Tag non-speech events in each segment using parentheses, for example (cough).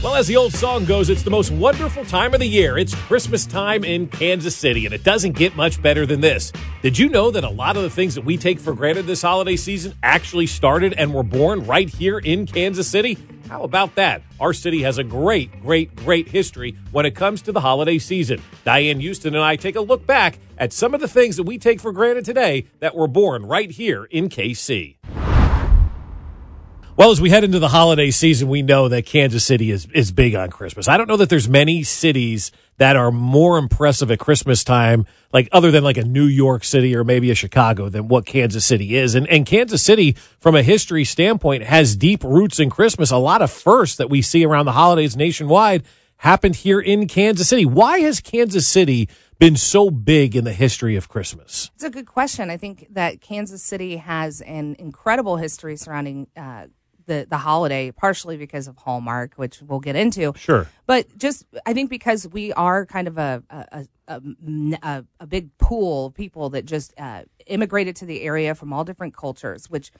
Well, as the old song goes, it's the most wonderful time of the year. It's Christmas time in Kansas City, and it doesn't get much better than this. Did you know that a lot of the things that we take for granted this holiday season actually started and were born right here in Kansas City? How about that? Our city has a great, great, great history when it comes to the holiday season. Diane Houston and I take a look back at some of the things that we take for granted today that were born right here in KC. Well, as we head into the holiday season, we know that Kansas City is, is big on Christmas. I don't know that there's many cities that are more impressive at Christmas time, like other than like a New York City or maybe a Chicago than what Kansas City is. And, and Kansas City, from a history standpoint, has deep roots in Christmas. A lot of firsts that we see around the holidays nationwide happened here in Kansas City. Why has Kansas City been so big in the history of Christmas? It's a good question. I think that Kansas City has an incredible history surrounding uh, the the holiday, partially because of Hallmark, which we'll get into. Sure. But just I think because we are kind of a a, a, a, a big pool of people that just uh, immigrated to the area from all different cultures, which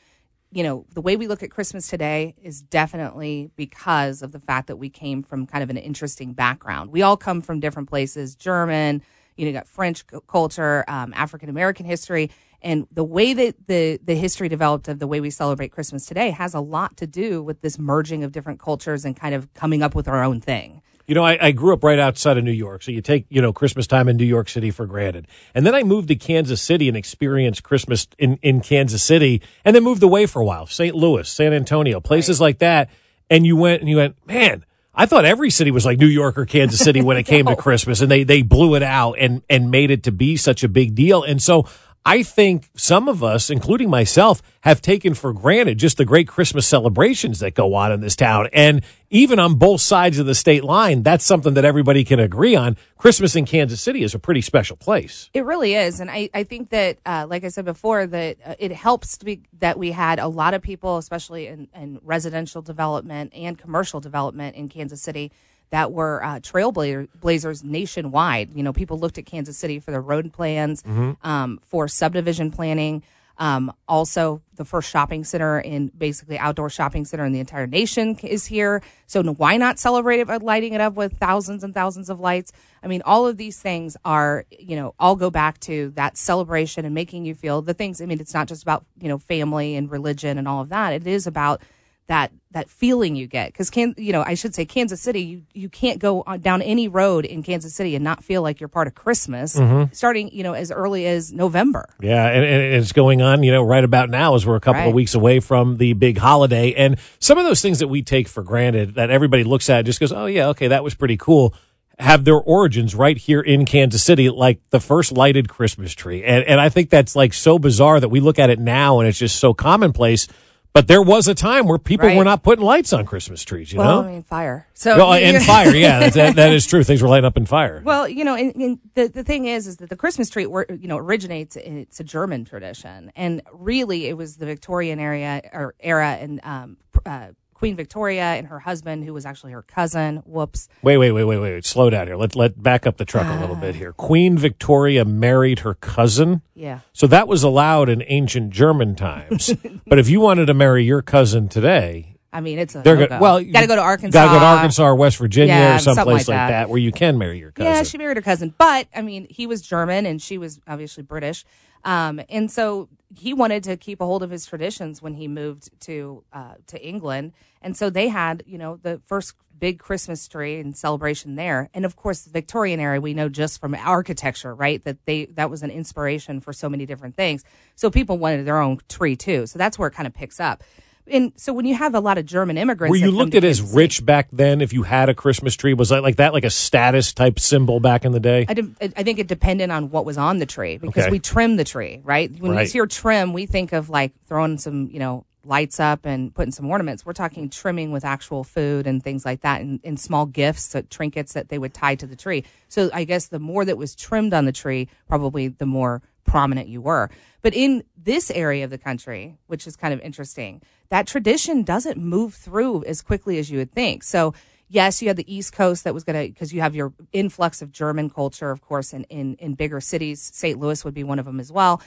you know the way we look at Christmas today is definitely because of the fact that we came from kind of an interesting background. We all come from different places, German. You know, you got French culture, um, African American history, and the way that the, the history developed of the way we celebrate Christmas today has a lot to do with this merging of different cultures and kind of coming up with our own thing. You know, I, I, grew up right outside of New York, so you take you know Christmas time in New York City for granted, and then I moved to Kansas City and experienced Christmas in in Kansas City, and then moved away for a while, St. Louis, San Antonio, places right. like that, and you went and you went, man. I thought every city was like New York or Kansas City when it (laughs) came no. to Christmas, and they they blew it out and and made it to be such a big deal. And so I think some of us, including myself, have taken for granted just the great Christmas celebrations that go on in this town. And even on both sides of the state line, that's something that everybody can agree on. Christmas in Kansas City is a pretty special place. It really is. And I, I think that, uh, like I said before, that uh, it helps to be that we had a lot of people, especially in, in residential development and commercial development in Kansas City that were uh, trailblazers nationwide. You know, people looked at Kansas City for their road plans, mm-hmm. um, for subdivision planning. Um, also, the first shopping center in basically outdoor shopping center in the entire nation is here. So why not celebrate it by lighting it up with thousands and thousands of lights? I mean, all of these things are, you know, all go back to that celebration and making you feel the things. I mean, it's not just about, you know, family and religion and all of that. It is about that that feeling you get because can you know I should say Kansas City you you can't go on, down any road in Kansas City and not feel like you're part of Christmas mm-hmm. starting you know as early as November. Yeah, and, and, it's going on you know right about now as we're a couple right. of weeks away from the big holiday and some of those things that we take for granted that everybody looks at just goes oh yeah okay that was pretty cool have their origins right here in Kansas City, like the first lighted Christmas tree. And, and I think that's like so bizarre that we look at it now and it's just so commonplace but there was a time where people right. were not putting lights on Christmas trees. You well, know, I mean fire. So well, and (laughs) fire, yeah, that, that is true. Things were lighting up in fire. Well, you know, and, and the the thing is, is that the Christmas tree, you know, originates. It's a German tradition, and really, it was the Victorian area or era, and um, uh, Queen Victoria and her husband, who was actually her cousin. Whoops. Wait, wait, wait, wait, wait. Slow down here. Let let back up the truck a little ah. bit here. Queen Victoria married her cousin. Yeah. So that was allowed in ancient German times. (laughs) but if you wanted to marry your cousin today, I mean, it's a they're good. Well, got to go to Arkansas. Got to go to Arkansas or West Virginia yeah, or someplace like, like that. that. where you can marry your cousin. Yeah, she married her cousin, but I mean, he was German and she was obviously British. Um, and so he wanted to keep a hold of his traditions when he moved to uh, to England, and so they had you know the first big Christmas tree and celebration there, and of course the Victorian era we know just from architecture, right? That they that was an inspiration for so many different things. So people wanted their own tree too. So that's where it kind of picks up. And so when you have a lot of German immigrants, Were you looked at as rich back then if you had a Christmas tree? Was that like that like a status type symbol back in the day? I, did- I think it depended on what was on the tree because Okay. we trimmed the tree, right? When Right. you hear trim, we think of like throwing some, you know, lights up and putting some ornaments. We're talking trimming with actual food and things like that and, and small gifts, uh, trinkets that they would tie to the tree. So I guess the more that was trimmed on the tree, probably the more prominent you were. But in this area of the country, which is kind of interesting, that tradition doesn't move through as quickly as you would think. So yes, you had the East Coast that was going to, because you have your influx of German culture, of course, in, in, in bigger cities. St. Louis would be one of them as well,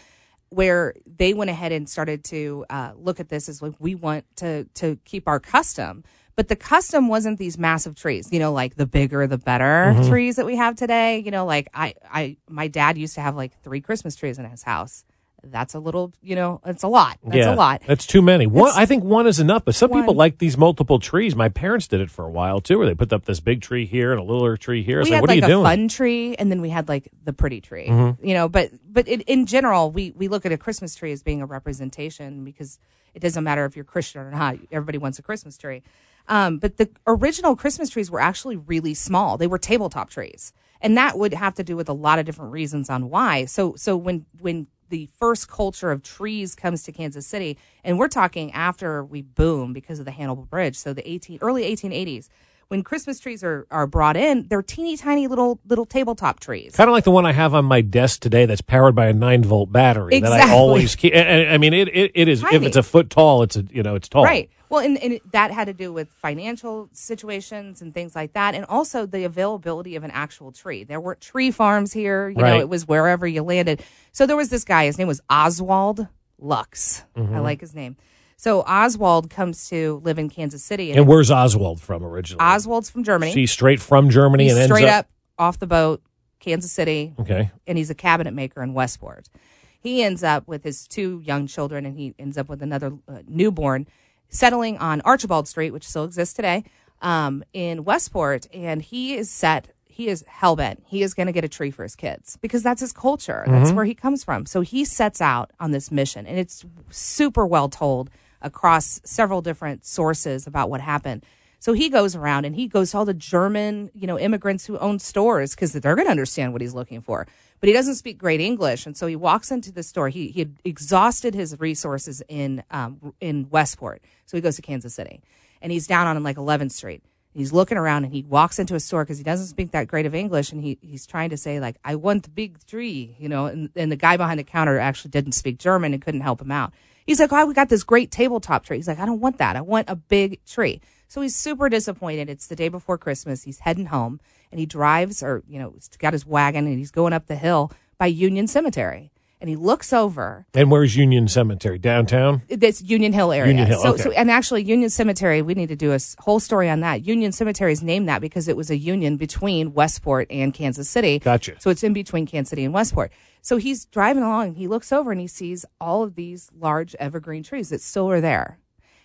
where they went ahead and started to uh, look at this as like, we want to, to keep our custom. But the custom wasn't these massive trees, you know, like the bigger the better trees that we have today. You know, like I, I, my dad used to have like three Christmas trees in his house. That's a little, you know, it's a lot. That's yeah, a lot. That's too many. One, It's- I think one is enough, but some people like these multiple trees. My parents did it for a while too, where they put up this big tree here and a littler tree here. It's we like, had what like are you a doing? fun tree and then we had like the pretty tree Mm-hmm. you know but but it, in general we we look at a christmas tree as being a representation because it doesn't matter if you're christian or not everybody wants a christmas tree um, but the original christmas trees were actually really small they were tabletop trees and that would have to do with a lot of different reasons on why so so when when the first culture of trees comes to Kansas City, and we're talking after we boom because of the Hannibal Bridge. So the 18 early 1880s, when Christmas trees are, are brought in, they're teeny tiny little little tabletop trees. Kind of like the one I have on my desk today that's powered by a nine volt battery that I always keep. and- I mean, it, it, it is, if it's a foot tall, it's a, you know, it's tall. Right. Well, and, and that had to do with financial situations and things like that, and also the availability of an actual tree. There weren't tree farms here. You know, Right. it was wherever you landed. So there was this guy. His name was Oswald Lux. Mm-hmm. I like his name. So Oswald comes to live in Kansas City, and, And where's Oswald from originally? Oswald's from Germany. She's straight from Germany He's and ends straight up. up off the boat, Kansas City, Okay. and he's a cabinet maker in Westport. He ends up with his two young children, and he ends up with another uh, newborn, settling on Archibald Street, which still exists today, um, in Westport. And he is set. He is hell bent. He is going to get a tree for his kids because that's his culture. That's where he comes from. So he sets out on this mission, and it's super well told across several different sources about what happened. So he goes around and he goes to all the German, you know, immigrants who own stores because they're going to understand what he's looking for. But he doesn't speak great English, and so he walks into the store. He he had exhausted his resources in um, in Westport, so he goes to Kansas City, and he's down on like 11th Street. He's looking around and he walks into a store because he doesn't speak that great of English, and he he's trying to say like, "I want the big tree," you know, and, and the guy behind the counter actually didn't speak German and couldn't help him out. He's like, "Oh, we got this great tabletop tree." He's like, "I don't want that. I want a big tree." So he's super disappointed. It's the day before Christmas. He's heading home and he drives, or you know, he's got his wagon and he's going up the hill by Union Cemetery, and he looks over And where's Union Cemetery? Downtown? this Union Hill area. Union Hill, so, okay. so, and actually, Union Cemetery, we need to do a whole story on that. Union Cemetery is named that because it was a union between Westport and Kansas City. Gotcha. So it's in between Kansas City and Westport. So he's driving along and he looks over and he sees all of these large evergreen trees that still are there.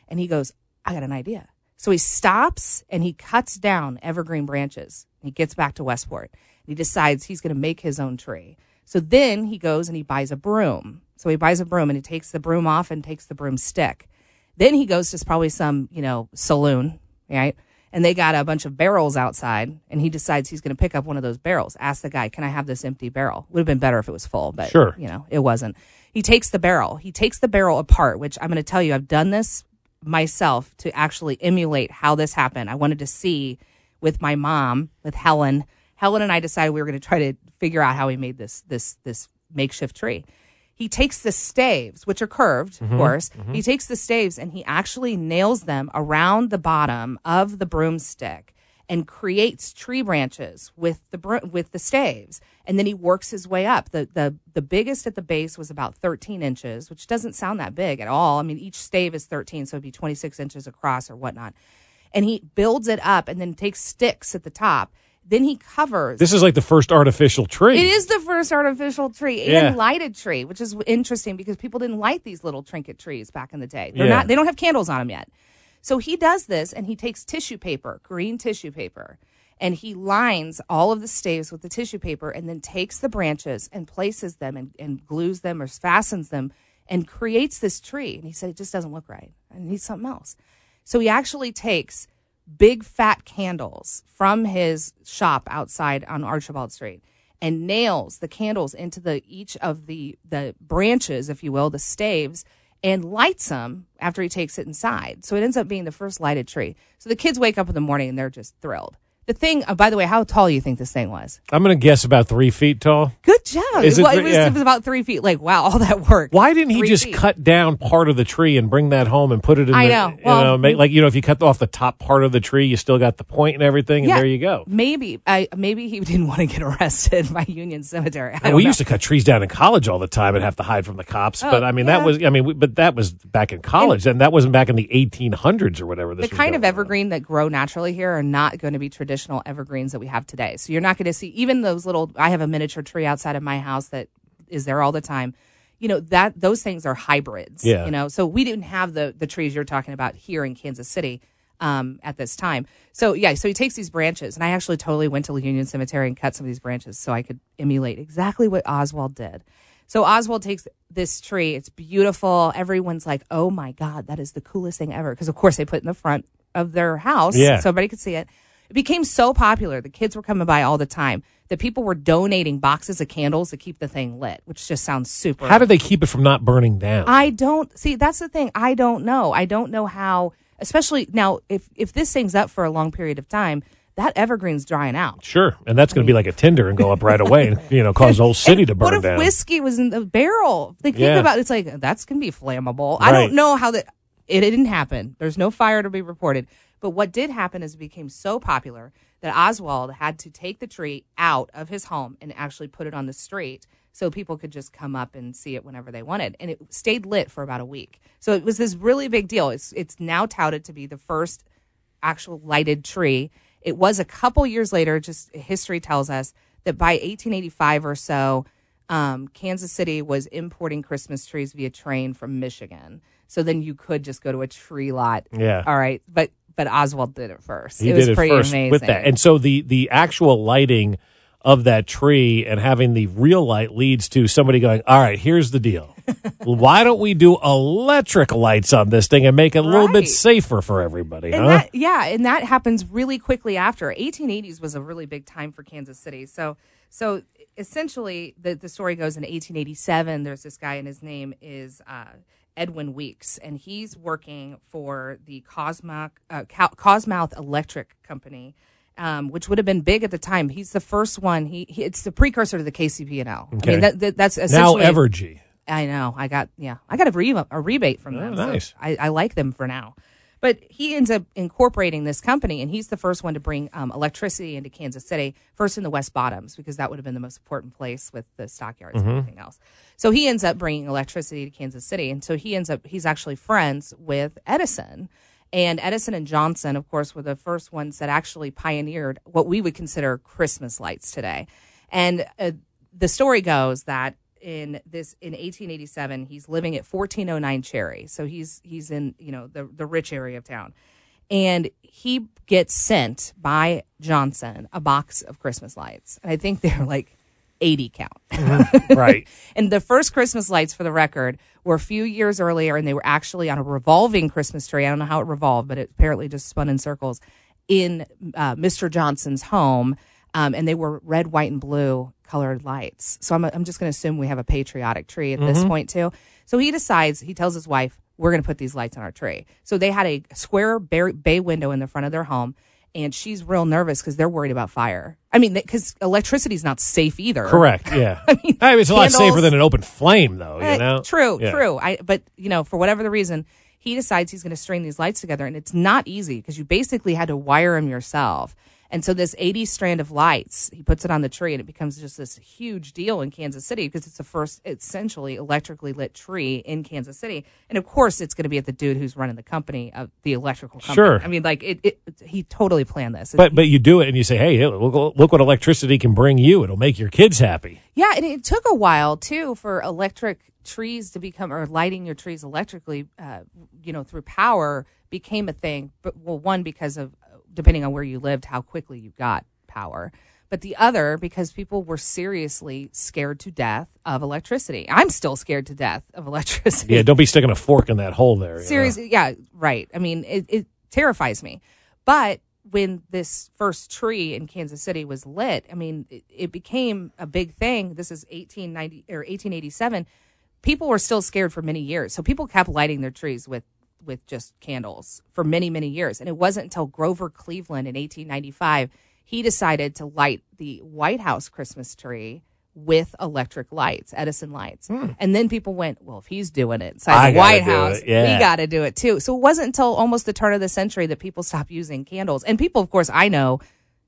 And he goes, I got an idea. So he stops and he cuts down evergreen branches. He gets back to Westport. He decides he's going to make his own tree. So then he goes and he buys a broom. So he buys a broom and he takes the broom off and takes the broomstick. Then he goes to probably some, you know, saloon, right? And they got a bunch of barrels outside, and he decides he's going to pick up one of those barrels. Ask the guy, "Can I have this empty barrel?" Would have been better if it was full, but Sure. you know, it wasn't. He takes the barrel. He takes the barrel apart, which I'm going to tell you, I've done this myself to actually emulate how this happened. I wanted to see with my mom, with Helen. Helen and I decided we were going to try to figure out how he made this this this makeshift tree. He takes the staves, which are curved, of mm-hmm. course. Mm-hmm. He takes the staves and he actually nails them around the bottom of the broomstick and creates tree branches with the with the staves. And then he works his way up. The the the biggest at the base was about 13 inches, which doesn't sound that big at all. I mean, each stave is 13, so it'd be 26 inches across or whatnot. And he builds it up and then takes sticks at the top. Then he covers This is like the first artificial tree. it is the first artificial tree and Yeah. lighted tree, which is interesting because people didn't light these little trinket trees back in the day. They're Yeah. not they don't have candles on them yet. So he does this and he takes tissue paper, green tissue paper, and he lines all of the staves with the tissue paper and then takes the branches and places them and, and glues them or fastens them and creates this tree. And he said, it just doesn't look right. I need something else. So he actually takes big fat candles from his shop outside on Archibald Street and nails the candles into the each of the the branches, if you will, the staves, and lights them after he takes it inside. So it ends up being the first lighted tree. So the kids wake up in the morning and they're just thrilled. The thing, oh, by the way, how tall do you think this thing was? I'm going to guess about three feet tall. Good job. Is it well, it, was, yeah. it was about three feet. Like, wow, all that work. Why didn't he Three just feet. cut down part of the tree and bring that home and put it in I the, know. you Well- know, make, like, you know, if you cut off the top part of the tree, you still got the point and everything, and there you go. Maybe, I maybe he (laughs) didn't want to get arrested (laughs) by Union Cemetery. I don't we know. used to cut trees down in college all the time and have to hide from the cops. Oh, but I mean, that Oh, was, I mean, we, but that was back in college, and, that wasn't back in the 1800s or whatever. This the was kind of going on. evergreen that grow naturally here are not going to be traditional evergreens that we have today. So you're not going to see even those little. I have a miniature tree outside of my house that is there all the time. You know that those things are hybrids. Yeah. You know, so we didn't have the the trees you're talking about here in Kansas City um, at this time. So yeah, so he takes these branches, and I actually totally went to Union Cemetery and cut some of these branches so I could emulate exactly what Oswald did. So Oswald takes this tree. It's beautiful. Everyone's like, "Oh my god, that is the coolest thing ever!" Because of course they put it in the front of their house, Yeah. so everybody could see it. It became so popular. The kids were coming by all the time that people were donating boxes of candles to keep the thing lit, which just sounds super. How did they keep it from not burning down? I don't see. That's the thing. I don't know. I don't know how. Especially now, if if this thing's up for a long period of time, that evergreen's drying out. sure, and that's going to be like a tinder and go up right away, and you know, (laughs) cause the whole city to burn down. what if down. whiskey was in the barrel? Like, think Yeah. about it. It's like that's gonna be flammable. I don't know how that. It didn't happen. There's no fire to be reported. But what did happen is it became so popular that Oswald had to take the tree out of his home and actually put it on the street so people could just come up and see it whenever they wanted. And it stayed lit for about a week. So it was this really big deal. It's it's now touted to be the first actual lighted tree. It was a couple years later, just history tells us that by 1885 or so, um, Kansas City was importing Christmas trees via train from Michigan. So then you could just go to a tree lot. Yeah. All right. But but Oswald did it first. he it was did it pretty first amazing. with that, and so the the actual lighting of that tree and having the real light leads to somebody going, "All right, here's the deal. (laughs) Why don't we do electric lights on this thing and make it a little bit safer for everybody?" and huh? that yeah and that happens really quickly after 1880s was a really big time for kansas city so so essentially the, the story goes in 1887 there's this guy and his name is uh, edwin weeks and he's working for the Kawsmouth, uh, Kawsmouth electric company um, which would have been big at the time he's the first one he, he it's the precursor to the kcp&l i Okay. mean that, that, that's now Evergy. I know. I got yeah. I got a, re- a rebate from Oh, them. so nice. I, I like them for now. But he ends up incorporating this company, and he's the first one to bring um, electricity into Kansas City, first in the West Bottoms, because that would have been the most important place with the stockyards Mm-hmm. and everything else. So he ends up bringing electricity to Kansas City, and so he ends up he's actually friends with Edison. And Edison and Johnson, of course, were the first ones that actually pioneered what we would consider Christmas lights today. And uh, the story goes that in this in 1887 he's living at 1409 cherry so he's he's in you know the the rich area of town and he gets sent by johnson a box of christmas lights and i think they're like 80 count (laughs) right. and the first Christmas lights, for the record, were a few years earlier, and they were actually on a revolving Christmas tree. I don't know how it revolved, but it apparently just spun in circles in uh, Mr. Johnson's home. Um, and they were red, white, and blue colored lights. So I'm, I'm just going to assume we have a patriotic tree at this mm-hmm. point, too. So he decides, he tells his wife, we're going to put these lights on our tree. So they had a square bay, bay window in the front of their home. And she's real nervous because they're worried about fire. I mean, because electricity is not safe either. Correct. (laughs) Yeah. I mean, it's a lot candles- safer than an open flame, though. You know. True, Yeah. true. I but you know, for whatever the reason, he decides he's going to string these lights together, and it's not easy because you basically had to wire them yourself. And so this 80 strand of lights, he puts it on the tree, and it becomes just this huge deal in Kansas City because it's the first essentially electrically lit tree in Kansas City. And of course, it's going to be at the dude who's running the company of the electrical company. Sure. I mean, like it, it he totally planned this. But but you do it and you say, hey, look, look what electricity can bring you. It'll make your kids happy. Yeah, and it took a while too for electric trees to become or lighting your trees electrically, uh, you know, through power became a thing. But well, one because of depending on where you lived, how quickly you got power. but the other because people were seriously scared to death of electricity. I'm still scared to death of (laughs) electricity. Yeah, don't be sticking a fork in that hole there. you know? Seriously, yeah, right. I mean, it, it terrifies me. But when this first tree in Kansas City was lit, I mean, it, it became a big thing. This is 1890 or 1887. People were still scared for many years, so people kept lighting their trees with with just candles for many many years. And it wasn't until Grover Cleveland in 1895 he decided to light the White House Christmas tree with electric lights, Edison lights. And then people went, well, if he's doing it inside Hmm. I the White House, yeah. we got to do it too. So it wasn't until almost the turn of the century that people stopped using candles. And people, of course, I know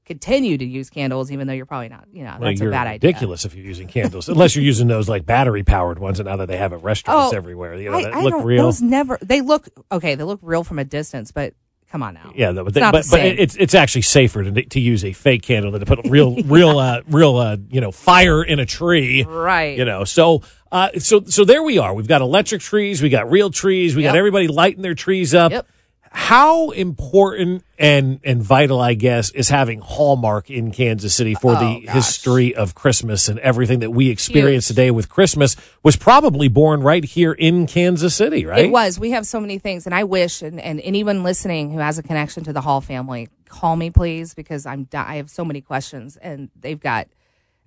continue to use candles, even though you're probably not, you know, Well, that's a bad idea. ridiculous if you're using candles, unless you're using those like battery powered ones. And now that they have at restaurants Oh, everywhere, you know, I, that I look don't, real. Those never, they look, okay, they look real from a distance, but come on now. Yeah, but It's not but, but it's it's actually safer to to use a fake candle than to put (laughs) real real uh, real uh, you know fire in a tree. Right. You know, so uh, so so there we are. We've got electric trees, we got real trees, we got everybody lighting their trees up. Yep. How important and and vital, I guess, is having Hallmark in Kansas City for Oh, the gosh. history of Christmas and everything that we experience Huge. today with Christmas was probably born right here in Kansas City, right? It was. We have so many things, and I wish, and, and anyone listening who has a connection to the Hall family, call me please, because I'm I have so many questions, and they've got,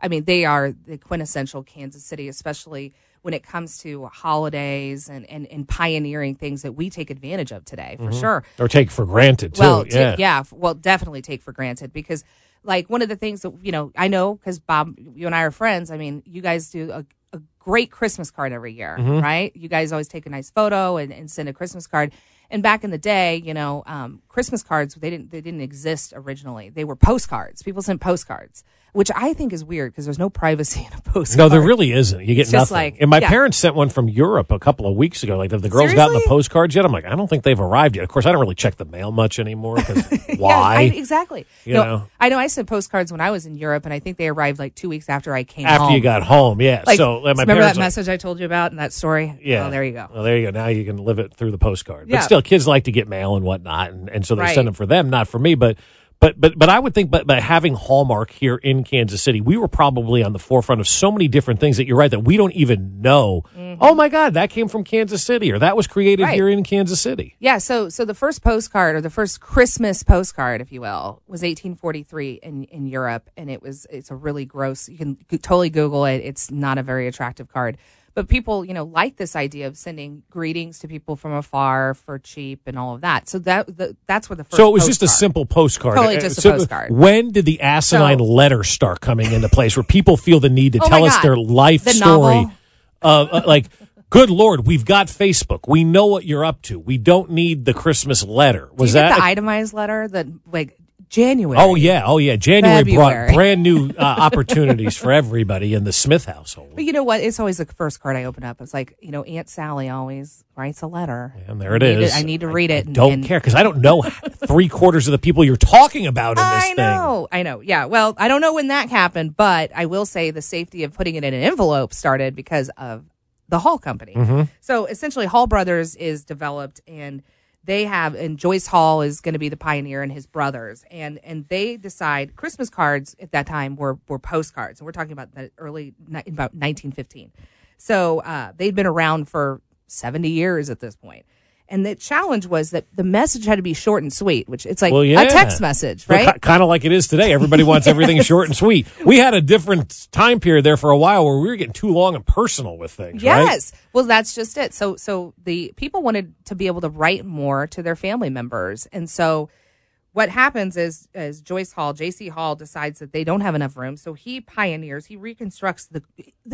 I mean, they are the quintessential Kansas City, especially when it comes to holidays and and, and pioneering things that we take advantage of today, for sure. Or take for granted too. Well, yeah. ta- yeah, well, definitely take for granted because, like, one of the things that you know, I know because Bob, you and I are friends. I mean, you guys do a, a great Christmas card every year, Mm-hmm. right? You guys always take a nice photo and, and send a Christmas card. And back in the day, you know, um, Christmas cards they didn't they didn't exist originally. They were postcards. People sent postcards, which I think is weird because there's no privacy in a (laughs) postcard. No, there really isn't. You get It's nothing. like- and my yeah. parents sent one from Europe a couple of weeks ago. Like, have the girls gotten the postcards yet? I'm like, I don't think they've arrived yet. Of course, I don't really check the mail much anymore. 'cause (laughs) Yeah, why? I, exactly. You no, know? I know I sent postcards when I was in Europe, and I think they arrived like two weeks after I came After home. you got home, yeah. Like, so remember parents that like, message I told you about and that story? Yeah. Oh, there you go. Well, there you go. Now you can live it through the postcard. But Yeah. Still, kids like to get mail and whatnot, and, and so they Right. send them for them, not for me. But but but but I would think, but by having Hallmark here in Kansas City, we were probably on the forefront of so many different things that you're right that we don't even know. Oh my God, that came from Kansas City, or that was created Mm-hmm. Right. here in Kansas City. Yeah, so so the first postcard or the first Christmas postcard, if you will, was 1843 in in Europe, and it was it's a really gross. You can totally Google it. It's not a very attractive card, but people you know like this idea of sending greetings to people from afar for cheap and all of that. So that the, that's where the first. So it was just a simple postcard. Totally Uh, just a so postcard. When did the asinine So- letter start coming into place where people feel the need to Oh tell us their life The story? novel. Uh, like, good Lord, we've got Facebook. We know what you're up to. We don't need the Christmas letter. Was that? the itemized letter that like January? oh yeah, oh yeah. January February. brought (laughs) brand new uh, opportunities for everybody in the Smith household. But you know what? It's always the first card I open up. It's like you know Aunt Sally always writes a letter, And there it I is. to- I need to read it. and- Don't and- care because I don't know three quarters of the people you're talking about in this I thing. know, I know. Yeah. Well, I don't know when that happened, but I will say the safety of putting it in an envelope started because of the Hall Company. Mm-hmm. So essentially, Hall Brothers is developed, and they have, and Joyce Hall is going to be the pioneer, and his brothers, and and they decide Christmas cards at that time were were postcards, and we're talking about the early about 1915. So uh, they'd been around for 70 years at this point. And the challenge was that the message had to be short and sweet, which it's like Well, yeah. a text message, right? kind of like it is today. Everybody wants everything (laughs) short and sweet. We had a different time period there for a while where we were getting too long and personal with things. right? Yes. Well, that's just it. So, so the people wanted to be able to write more to their family members, and so what happens is, is Joyce Hall, J.C. Hall decides that they don't have enough room, so he pioneers, he reconstructs the,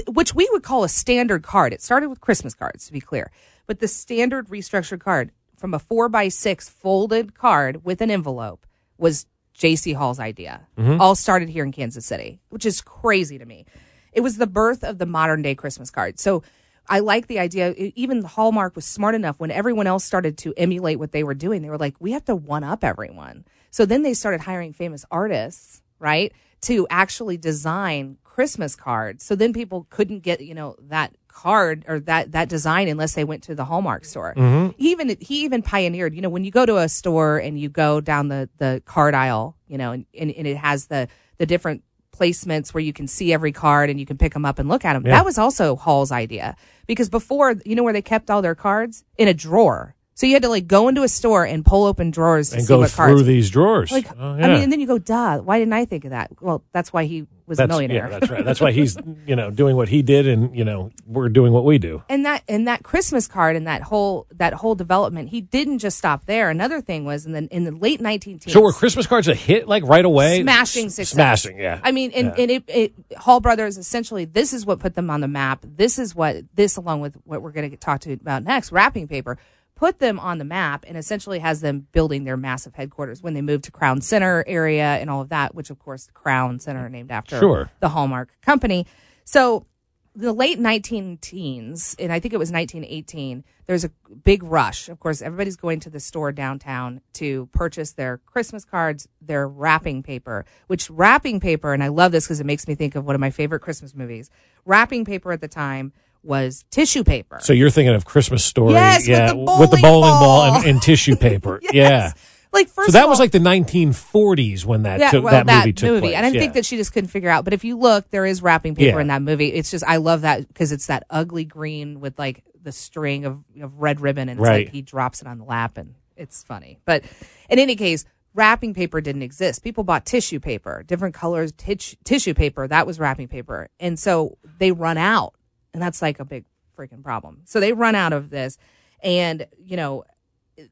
which we would call a standard card. It started with Christmas cards, to be clear, but the standard restructured card from a four by six folded card with an envelope was J.C. Hall's idea. Mm-hmm. All started here in Kansas City, which is crazy to me. It was the birth of the modern day Christmas card. So I like the idea. Even Hallmark was smart enough when everyone else started to emulate what they were doing. They were like, we have to one up everyone. So then they started hiring famous artists, right, to actually design Christmas cards. So then people couldn't get, you know, that card or that that design unless they went to the Hallmark store. he Even he even pioneered, you know, when you go to a store and you go down the the card aisle, you know, and, and, and it has the the different placements where you can see every card and you can pick them up and look at them. Yeah. That was also Hall's idea because before, you know where they kept all their cards in a drawer. So you had to like go into a store and pull open drawers to and see go what through cards. these drawers. like, Oh, I mean, and then you go, duh, why didn't I think of that? Well, that's why he was a that's, millionaire. Yeah, that's right. That's why he's you know doing what he did, and you know we're doing what we do. and that and that Christmas card and that whole that whole development, he didn't just stop there. Another thing was in the in the late 19. So were Christmas cards a hit like right away? smashing success. Smashing, yeah. I mean, and, and it, it, Hall Brothers essentially this is what put them on the map. This is what this, along with what we're going to talk to about next, wrapping paper, put them on the map and essentially has them building their massive headquarters when they moved to Crown Center area and all of that, which of course Crown Center named after Sure. the Hallmark Company. So the late 19 teens, and I think it was 1918, there's a big rush. Of course, everybody's going to the store downtown to purchase their Christmas cards, their wrapping paper, which wrapping paper, and I love this because it makes me think of one of my favorite Christmas movies. Wrapping paper at the time was tissue paper. so you're thinking of Christmas story, Yes, with yeah, the with the bowling bowling ball, ball. and, and tissue (laughs) paper, Yes. yeah. Like first So that of was like the 1940s when that yeah, took, well, that movie took place. And I yeah. think that she just couldn't figure out. But if you look, there is wrapping paper Yeah. in that movie. It's just I love that because it's that ugly green with like the string of, of red ribbon, and it's Right. like he drops it on the lap, and it's funny. But in any case, wrapping paper didn't exist. People bought tissue paper, different colors tis- tissue paper. That was wrapping paper, and so they run out, and that's like a big freaking problem. So they run out of this, and you know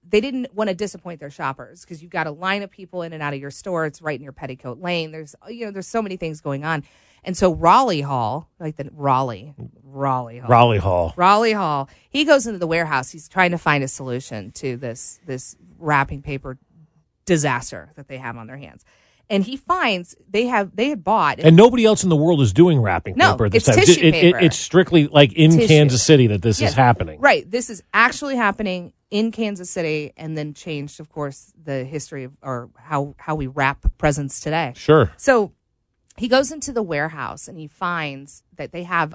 they didn't want to disappoint their shoppers because you've got a line of people in and out of your store. It's right in your petticoat lane. There's you know there's so many things going on, and so Raleigh Hall, like the Raleigh, Raleigh Hall, Raleigh Hall. Raleigh Hall. He goes into the warehouse. He's trying to find a solution to this this wrapping paper disaster that they have on their hands, and he finds they have they had bought And nobody else in the world is doing wrapping No, paper at this it's time. tissue It- it- paper. it's strictly like in Tissue. Kansas City that this Yes. is happening. Right. This is actually happening in Kansas City, and then changed, of course, the history of or how how we wrap presents today. Sure. So he goes into the warehouse and he finds that they have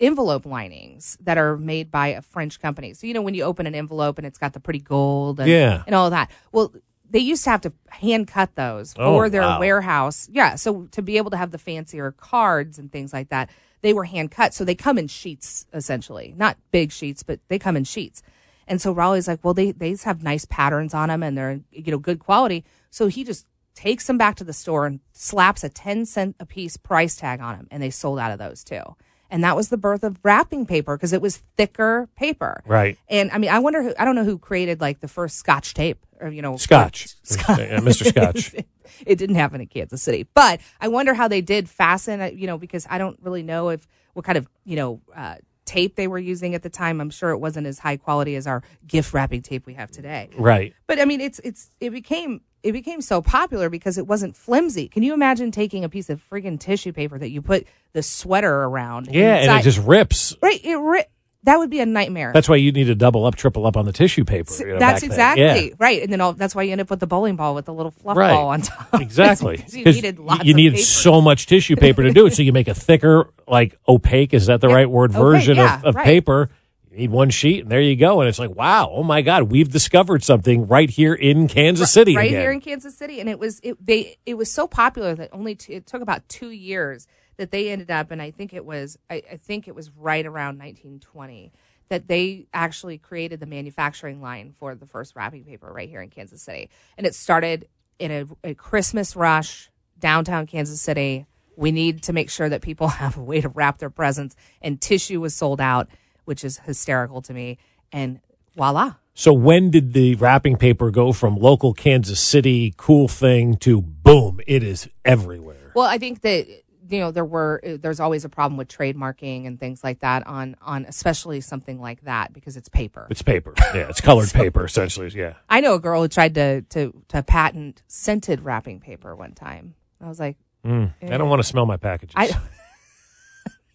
envelope linings that are made by a French company. So you know when you open an envelope and it's got the pretty gold and, Yeah. and all that. Well, they used to have to hand cut those Oh, for their wow. warehouse. Yeah, so to be able to have the fancier cards and things like that, they were hand cut. So they come in sheets essentially, not big sheets, but they come in sheets. And so Raleigh's like, well, they they just have nice patterns on them and they're you know good quality. So he just takes them back to the store and slaps a 10 cent a piece price tag on them and they sold out of those too. And that was the birth of wrapping paper because it was thicker paper. Right. And I mean, I wonder who, I don't know who created like the first scotch tape or, you know, Scotch. (laughs) Scotch. Yeah, Mr. Scotch. (laughs) it didn't happen in Kansas City, but I wonder how they did fasten you know, because I don't really know if what kind of, you know, uh, tape they were using at the time. I'm sure it wasn't as high quality as our gift wrapping tape we have today. Right. But I mean, it's it's it became it became so popular because it wasn't flimsy. Can you imagine taking a piece of friggin' tissue paper that you put the sweater around? Yeah, and inside- it just rips. right. It ri- that would be a nightmare. That's why you need to double up, triple up on the tissue paper. you know, that's exactly Yeah. right, and then all, that's why you end up with the bowling ball with the little fluff Right. ball on top. (laughs) Exactly. You needed lots. you of needed so much tissue paper to do it. So you make a thicker, like opaque, is that the (laughs) right word, opaque, version yeah, of, of right. paper. Need one sheet, and there you go. And it's like, wow, oh my God, we've discovered something right here in Kansas City right again. here in Kansas City, and it was it they it was so popular that only it took about two years that they ended up, and I think it was I, I think it was right around 1920 that they actually created the manufacturing line for the first wrapping paper right here in Kansas City, and it started in a, a Christmas rush downtown Kansas City. We need to make sure that people (laughs) have a way to wrap their presents, and tissue was sold out, which is hysterical to me, and voila. So when did the wrapping paper go from local Kansas City cool thing to boom, it is everywhere? Well, I think that you know there were there's always a problem with trademarking and things like that on on especially something like that because it's paper. It's paper. Yeah, it's colored (laughs) paper essentially. Yeah. I know a girl who tried to to to patent scented wrapping paper one time. I was like, Mm, I don't want to smell my packages. I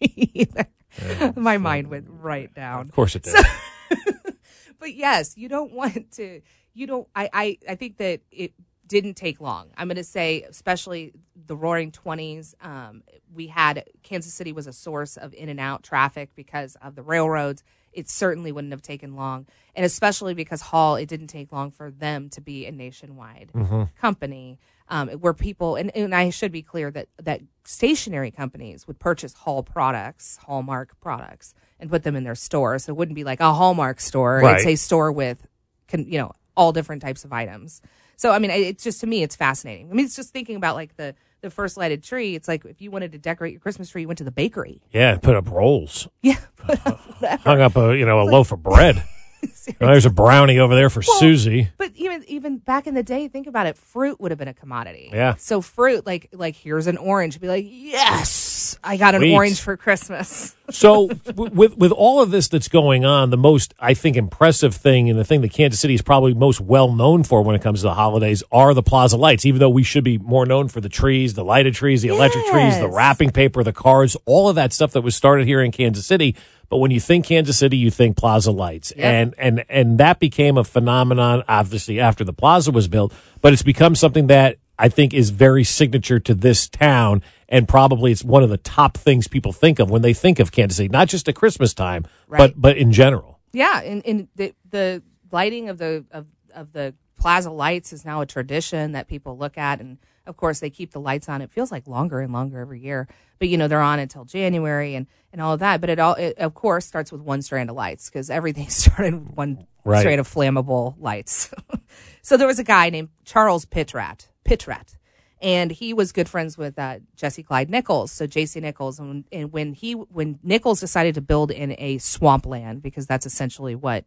(laughs) either. (laughs) My mind went right down. of course it did. (laughs) But yes, you don't want to. You don't. I I I think that it didn't take long. I'm going to say, especially the Roaring Twenties, um, we had Kansas City was a source of in and out traffic because of the railroads. It certainly wouldn't have taken long, and especially because Hall, it didn't take long for them to be a nationwide company um, where people and, and I should be clear that that stationary companies would purchase Hall products, Hallmark products, and put them in their store. So it wouldn't be like a Hallmark store; Right. it's a store with, con, you know, all different types of items. So I mean, it's just to me, it's fascinating. I mean, it's just thinking about like the the first lighted tree. It's like if you wanted to decorate your Christmas tree, you went to the bakery. Yeah, put up rolls, Yeah, (laughs) put up whatever. hung up a you know a loaf of bread. (laughs) Seriously. There's a brownie over there for Well, Susie. But even even back in the day, think about it. Fruit would have been a commodity. Yeah. So fruit, like like here's an orange. Be like, yes, I got an orange for Christmas. (laughs) So w- with with all of this that's going on, the most I think impressive thing and the thing that Kansas City is probably most well known for when it comes to the holidays are the plaza lights. Even though we should be more known for the trees, the lighted trees, the electric trees, the wrapping paper, the cards, all of that stuff that was started here in Kansas City. But when you think Kansas City, you think plaza lights, Yeah. and and and that became a phenomenon obviously after the plaza was built. But it's become something that I think is very signature to this town, and probably it's one of the top things people think of when they think of Kansas City, not just at Christmas time, Right. but but in general. Yeah, and, and the the lighting of the of, of the plaza lights is now a tradition that people look at, and of course they keep the lights on. It feels like longer and longer every year, but you know they're on until January and and all of that. But it all it, of course starts with one strand of lights because everything (laughs) started with one Right. strand of flammable lights. (laughs) so there was a guy named Charles Pitrat Pitrat. And he was good friends with uh, Jesse Clyde Nichols, so J.C. Nichols. And, and when he when Nichols decided to build in a swampland, because that's essentially what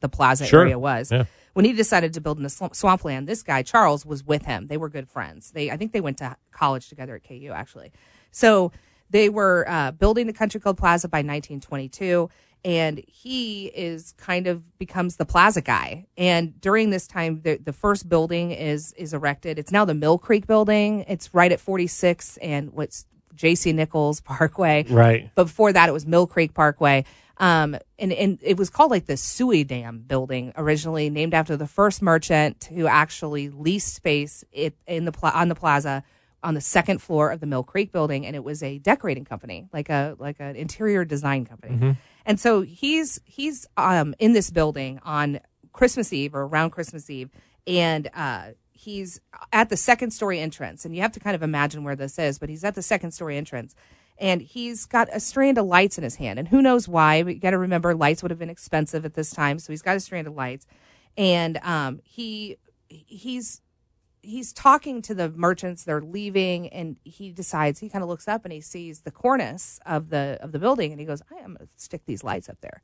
the plaza Sure. area was. Yeah. When he decided to build in the swamp- swampland, this guy Charles was with him. They were good friends. They I think they went to college together at KU actually. So they were uh, building the Country Club Plaza by 1922, and he is kind of becomes the plaza guy. And during this time, the, the first building is is erected. It's now the Mill Creek Building. It's right at 46 and what's J.C. Nichols Parkway. Right. But before that, it was Mill Creek Parkway. Um, and, and it was called like the Suydam building originally, named after the first merchant who actually leased space it, in the pla- on the plaza on the second floor of the Mill Creek building, and it was a decorating company, like a like an interior design company. And so he's he's um, in this building on Christmas Eve or around Christmas Eve, and uh, he's at the second story entrance. And you have to kind of imagine where this is, but he's at the second story entrance. And he's got a strand of lights in his hand. And who knows why, but you got to remember lights would have been expensive at this time. So he's got a strand of lights. And um, he he's he's talking to the merchants they're leaving and he decides he kind of looks up and he sees the cornice of the of the building and he goes i am going to stick these lights up there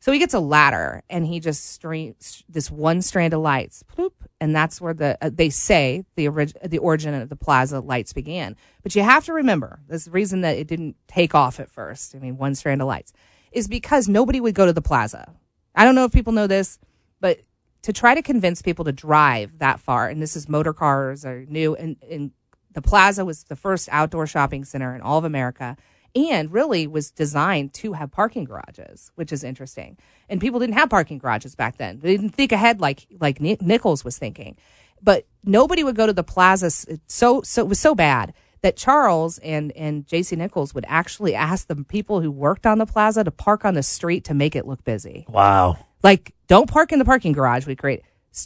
so he gets a ladder and he just streams this one strand of lights bloop, and that's where the uh, they say the orig- the origin of the plaza lights began. But you have to remember this reason that it didn't take off at first. I mean one strand of lights is because nobody would go to the plaza. I don't know if people know this but to try to convince people to drive that far, and this is motor cars are new, and, and the plaza was the first outdoor shopping center in all of America, and really was designed to have parking garages, which is interesting. And people didn't have parking garages back then; they didn't think ahead like like Nichols was thinking. But nobody would go to the plaza. So so it was so bad that Charles and and J.C. Nichols would actually ask the people who worked on the plaza to park on the street to make it look busy. Wow. Like, don't park in the parking garage. We create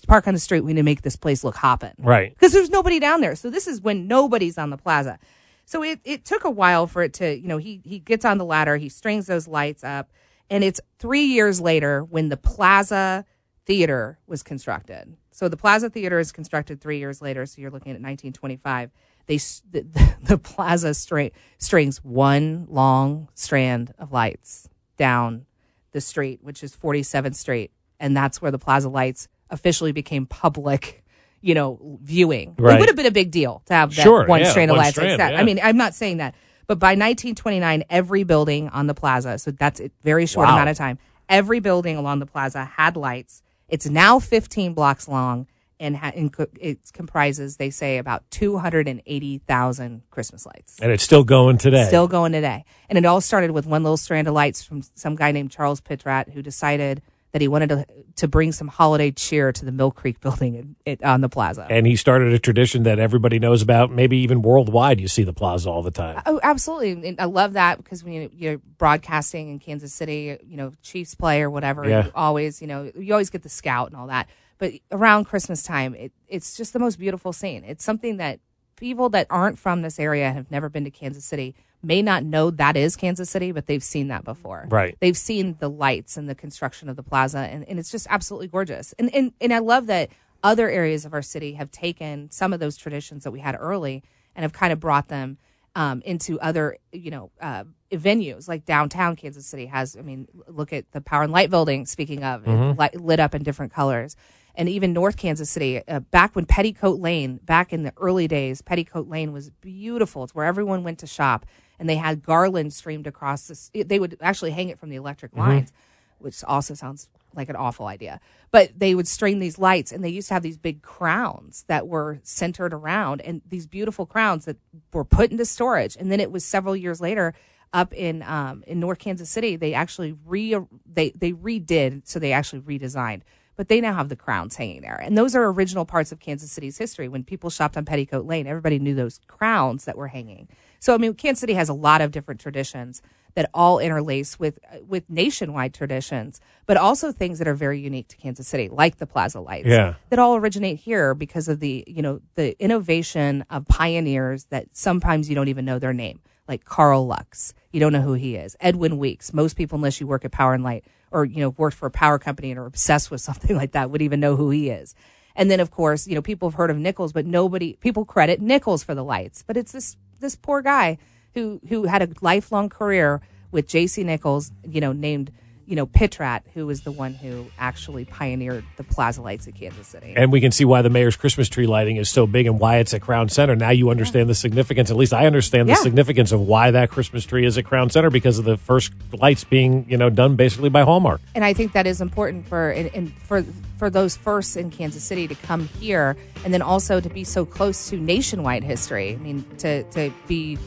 park on the street. We need to make this place look hopping. Right. Because there's nobody down there. So this is when nobody's on the plaza. So it, it took a while for it to, you know, he he gets on the ladder, he strings those lights up, and it's three years later when the Plaza Theater was constructed. So the Plaza Theater is constructed three years later. So you're looking at 1925. They s- the, (laughs) the Plaza string, strings one long strand of lights down the street, which is 47th Street, and that's where the Plaza Lights officially became public, you know, viewing. Right. It would have been a big deal to have that Sure, one yeah, strand of one lights like that. yeah. I mean, I'm not saying that, but by 1929, every building on the plaza, so that's a very short Wow. amount of time, every building along the plaza had lights. It's now 15 blocks long. And ha- and co- it comprises, they say, about 280,000 Christmas lights. And it's still going today. Still going today. And it all started with one little strand of lights from some guy named Charles Pitrat who decided that he wanted to to bring some holiday cheer to the Mill Creek (laughs) building in, in, on the plaza. And he started a tradition that everybody knows about, maybe even worldwide. You see the plaza all the time. Oh, absolutely! And I love that because when you're broadcasting in Kansas City, you know Chiefs play or whatever, Yeah. you always you know you always get the scout and all that. But around Christmas time, it, it's just the most beautiful scene. It's something that people that aren't from this area and have never been to Kansas City may not know that is Kansas City, but they've seen that before. Right. They've seen the lights and the construction of the plaza, and, and it's just absolutely gorgeous. And, and and I love that other areas of our city have taken some of those traditions that we had early and have kind of brought them um, into other, you know, uh, venues like downtown Kansas City has. I mean, look at the Power and Light Building. Speaking of, it light, lit up in different colors, and even North Kansas City. Uh, back when Petticoat Lane, back in the early days, Petticoat Lane was beautiful. It's where everyone went to shop, and they had garland streamed across this. They would actually hang it from the electric lines, which also sounds like an awful idea. But they would string these lights, and they used to have these big crowns that were centered around, and these beautiful crowns that were put into storage. And then it was several years later, up in um, in North Kansas City, they actually re they they redid, so they actually redesigned. But they now have the crowns hanging there, and those are original parts of Kansas City's history. When people shopped on Petticoat Lane, everybody knew those crowns that were hanging. So I mean, Kansas City has a lot of different traditions that all interlace with with nationwide traditions, but also things that are very unique to Kansas City, like the Plaza Lights, Yeah. that all originate here because of the you know the innovation of pioneers that sometimes you don't even know their name, like Carl Lux. You don't know who he is. Edwin Weeks. Most people, unless you work at Power and Light or you know worked for a power company and are obsessed with (laughs) something like that, would even know who he is. And then, of course, you know people have heard of Nichols, but nobody people credit Nichols for the lights. But it's this this poor guy who who had a lifelong career with J.C. Nichols, you know, named you know Pitrat, who was the one who actually pioneered the plaza lights at Kansas City. And we can see why the mayor's Christmas tree lighting is so big and why it's at Crown Center. Now you understand the significance. At least I understand the Yeah. significance of why that Christmas tree is at Crown Center because of the first lights being, you know, done basically by Hallmark. and I think that is important for and, and for for those firsts in Kansas City to come here, and then also to be so close to nationwide history. I mean, to to be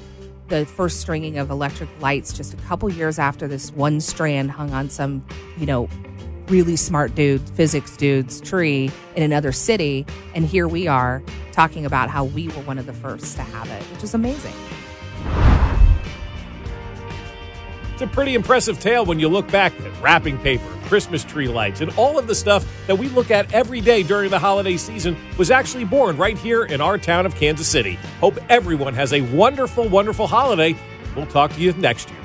the first stringing of electric lights just a couple years after this one strand hung on some, you know, really smart dude, physics dude's tree in another city, and here we are talking about how we were one of the first to have it, which is amazing. It's a pretty impressive tale when you look back at wrapping paper, Christmas tree lights, and all of the stuff that we look at every day during the holiday season was actually born right here in our town of Kansas City. Hope everyone has a wonderful, wonderful holiday. We'll talk to you next year.